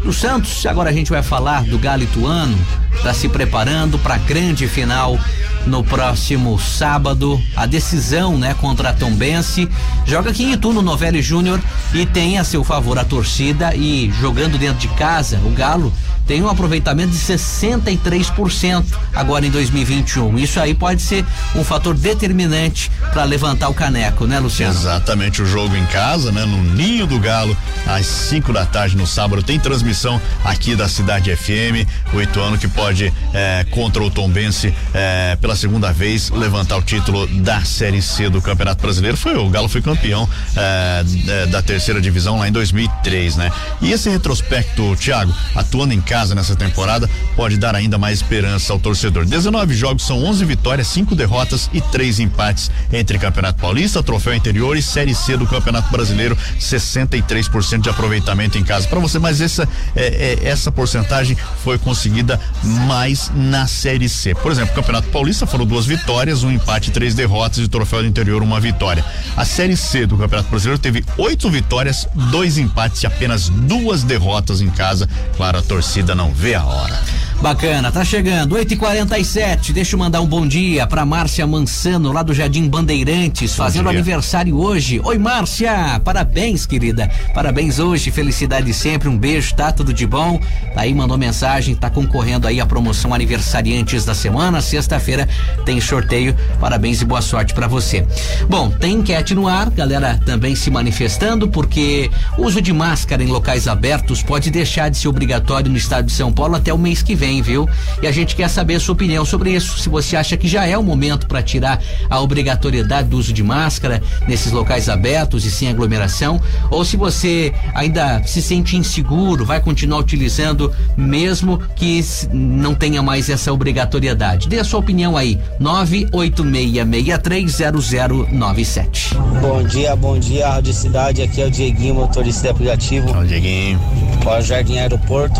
do Santos. Agora a gente vai falar do Galo Ituano, tá se preparando para a grande final no próximo sábado. A decisão, né, contra a Tombense. Joga aqui em Itu no Novelli Júnior e tem a seu favor a torcida e jogando dentro de casa, o Galo tem um aproveitamento de 63% agora em 2021. Isso aí pode ser um fator determinante para levantar o caneco, né, Luciano? Exatamente, o jogo em casa, né, no Ninho do Galo, às 5 da tarde no sábado, tem transmissão aqui da Cidade FM. O Ituano que pode, é, contra o Tombense, é, pela segunda vez, levantar o título da Série C do Campeonato Brasileiro. Foi o Galo foi campeão é, da terceira divisão lá em 2003, né? E esse retrospecto, Thiago, atuando em casa nessa temporada, pode dar ainda mais esperança ao torcedor. 19 jogos são 11 vitórias, 5 derrotas e 3 empates entre Campeonato Paulista, Troféu Interior e Série C do Campeonato Brasileiro, 63% de aproveitamento em casa. Para você, mas essa é, é, essa porcentagem foi conseguida mais na Série C. Por exemplo, Campeonato Paulista foram duas vitórias, um empate, três derrotas e Troféu do Interior uma vitória. A Série C do Campeonato Brasileiro teve oito vitórias, dois empates e apenas duas derrotas em casa. Claro, a torcida não vê a hora. Bacana, tá chegando, 8 e 47 Deixa eu mandar um bom dia pra Márcia Mansano, lá do Jardim Bandeirantes, bom fazendo dia. aniversário hoje. Oi, Márcia, parabéns, querida. Parabéns hoje, felicidade sempre, um beijo, tá? Tudo de bom. Tá aí, mandou mensagem, tá concorrendo aí a promoção aniversariantes da semana. Sexta-feira tem sorteio. Parabéns e boa sorte para você. Bom, tem enquete no ar, galera também se manifestando, porque o uso de máscara em locais abertos pode deixar de ser obrigatório no estado de São Paulo até o mês que vem viu? E a gente quer saber a sua opinião sobre isso. Se você acha que já é o momento para tirar a obrigatoriedade do uso de máscara nesses locais abertos e sem aglomeração, ou se você ainda se sente inseguro, vai continuar utilizando mesmo que não tenha mais essa obrigatoriedade. Dê a sua opinião aí. 986630097. Bom dia, bom dia, Rádio Cidade. Aqui é o Dieguinho, motorista de aplicativo. Olá, Dieguinho. Para Jardim Aeroporto.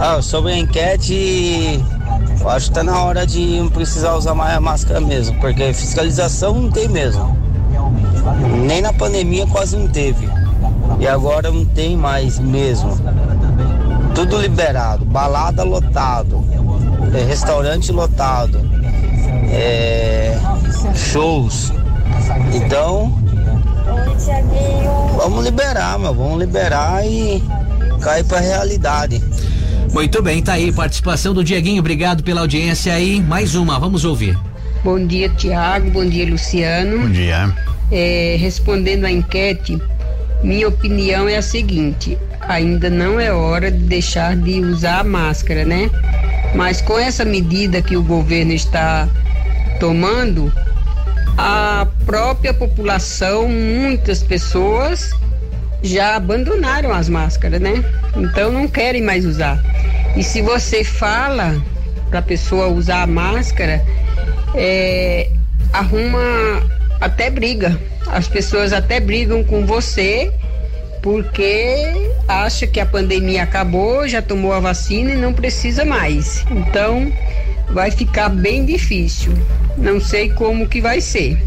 Ah, sobre a enquete, eu acho que tá na hora de não precisar usar mais a máscara mesmo, porque fiscalização não tem mesmo. Nem na pandemia quase não teve. E agora não tem mais mesmo. Tudo liberado, balada lotado, é, restaurante lotado, é, shows. Então, vamos liberar, meu, vamos liberar e cair pra realidade. Muito bem, tá aí participação do Dieguinho, obrigado pela audiência aí. Mais uma, vamos ouvir. Bom dia, Tiago, bom dia, Luciano. Bom dia. É, respondendo à enquete, minha opinião é a seguinte: ainda não é hora de deixar de usar a máscara, né? Mas com essa medida que o governo está tomando, a própria população, muitas pessoas já abandonaram as máscaras, né? Então não querem mais usar. E se você fala para a pessoa usar a máscara, é, arruma até briga. As pessoas até brigam com você porque acha que a pandemia acabou, já tomou a vacina e não precisa mais. Então vai ficar bem difícil. Não sei como que vai ser.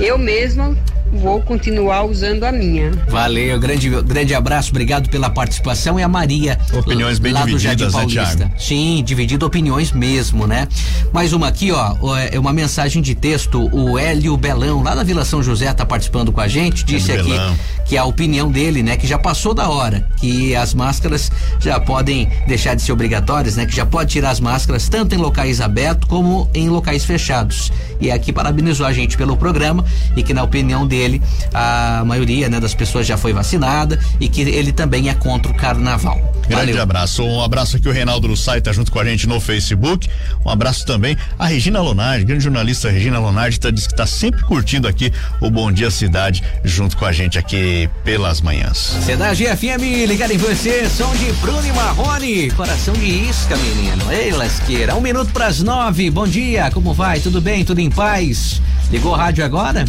Eu mesma vou continuar usando a minha. Valeu, grande, grande abraço, obrigado pela participação. E a Maria. Opiniões bem lá divididas, né, Thiago? Sim, dividido opiniões mesmo, né? Mais uma aqui, ó, é uma mensagem de texto. O Hélio Belão, lá da Vila São José, tá participando com a gente, disse aqui Belão. Que a opinião dele, né, que já passou da hora, que as máscaras já podem deixar de ser obrigatórias, né? Que já pode tirar as máscaras tanto em locais abertos como em locais fechados. E aqui parabenizou a gente pelo programa e que na opinião dele ele, a maioria né, das pessoas já foi vacinada e que ele também é contra o carnaval. Grande Valeu. abraço. Um abraço aqui o Reinaldo Lussai tá junto com a gente no Facebook. Um abraço também a Regina Lonardi, grande jornalista Regina Lonardi, tá, diz que tá sempre curtindo aqui o Bom Dia Cidade junto com a gente aqui pelas manhãs. Cidade FM, ligado em você, som de Bruno e Marrone, coração de isca, menino. Ei, lasqueira, um minuto para as nove. Bom dia, como vai? Tudo bem? Tudo em paz? Ligou o rádio agora?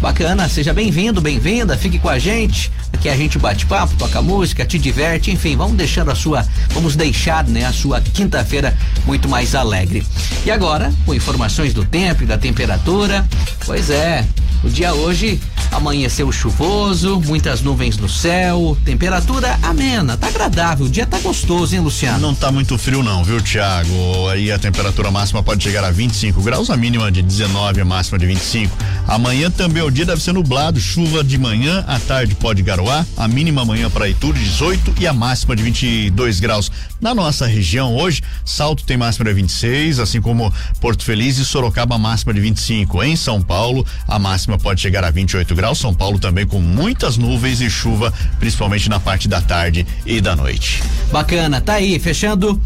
Bacana, seja bem-vindo, bem-vinda, fique com a gente. Aqui a gente bate papo, toca música, te diverte, enfim, vamos deixando a sua, vamos deixar, né, a sua quinta-feira muito mais alegre. E agora, com informações do tempo e da temperatura, pois é, o dia hoje amanheceu chuvoso, muitas nuvens no céu, temperatura amena, tá agradável, o dia tá gostoso, hein, Luciano? Não tá muito frio não, viu, Thiago? Aí a temperatura máxima pode chegar a 25 graus, a mínima de 19, a máxima de 25. Amanhã também o dia deve ser nublado, chuva de manhã, à tarde pode garoar, a mínima amanhã para Itu 18 e a máxima de 22 graus. Na nossa região hoje, Salto tem máxima de 26, assim como Porto Feliz e Sorocaba máxima de 25. Em São Paulo, a máxima pode chegar a 28 graus. São Paulo também com muitas nuvens e chuva, principalmente na parte da tarde e da noite. Bacana, tá aí, fechando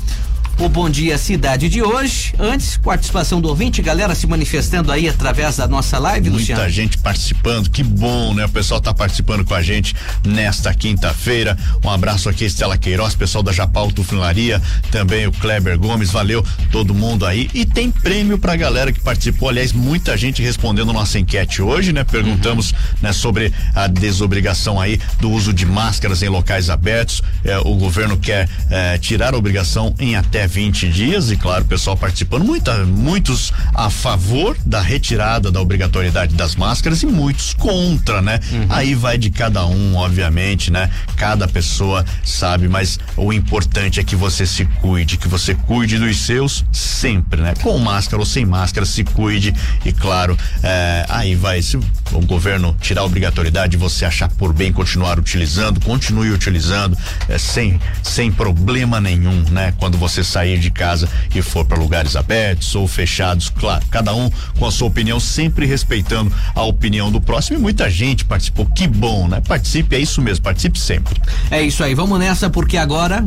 o Bom Dia Cidade de hoje. Antes, participação do ouvinte, galera se manifestando aí através da nossa live, Muita Luciano. Muita gente participando, que bom, né? O pessoal tá participando com a gente nesta quinta-feira. Um abraço aqui, Estela Queiroz, pessoal da Japal Tufinaria, também o Kleber Gomes, valeu todo mundo aí. E tem prêmio pra galera que participou. Aliás, muita gente respondendo nossa enquete hoje, né? Perguntamos, uhum. né, sobre a desobrigação aí do uso de máscaras em locais abertos. É, o governo quer é, tirar a obrigação em até 20 dias e claro, o pessoal participando, muita, muitos a favor da retirada da obrigatoriedade das máscaras e muitos contra, né? Uhum. Aí vai de cada um, obviamente, né? Cada pessoa sabe, mas o importante é que você se cuide, que você cuide dos seus sempre, né? Com máscara ou sem máscara, se cuide e claro, é, aí vai, se o governo tirar a obrigatoriedade, você achar por bem continuar utilizando, continue utilizando, é, sem, sem problema nenhum, né? Quando você sabe sair de casa e for para lugares abertos ou fechados, claro, cada um com a sua opinião, sempre respeitando a opinião do próximo e muita gente participou, que bom, né? Participe, é isso mesmo, participe sempre. É isso aí, vamos nessa porque agora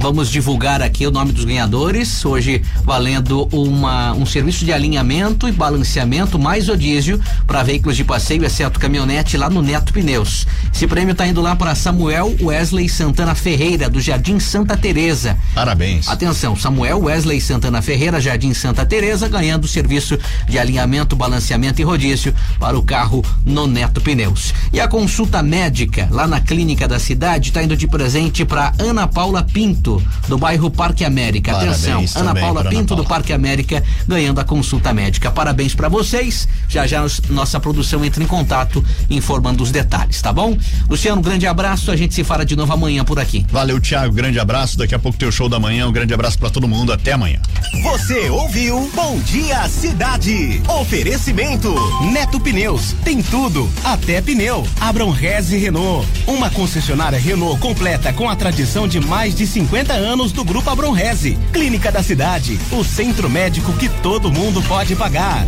Vamos divulgar aqui o nome dos ganhadores. Hoje valendo uma, um serviço de alinhamento e balanceamento mais rodízio para veículos de passeio, exceto caminhonete, lá no Neto Pneus. Esse prêmio está indo lá para Samuel Wesley Santana Ferreira, do Jardim Santa Teresa. Parabéns. Atenção, Samuel Wesley Santana Ferreira, Jardim Santa Teresa, ganhando o serviço de alinhamento, balanceamento e rodízio para o carro no Neto Pneus. E a consulta médica lá na clínica da cidade está indo de presente para Ana Paula Pinto Pinto, do bairro Parque América. Parabéns Atenção, Ana Paula Pinto Ana Paula. do Parque América ganhando a consulta médica. Parabéns para vocês. Já já nossa produção entra em contato informando os detalhes, tá bom? Luciano, um grande abraço. A gente se fala de novo amanhã por aqui. Valeu, Thiago. Grande abraço. Daqui a pouco tem o show da manhã. Um grande abraço para todo mundo. Até amanhã. Você ouviu Bom Dia Cidade. Oferecimento Neto Pneus. Tem tudo, até pneu. Abram Reze Renault. Uma concessionária Renault completa com a tradição de mais de 50 50 anos do Grupo Abronreze. Clínica da Cidade, o centro médico que todo mundo pode pagar.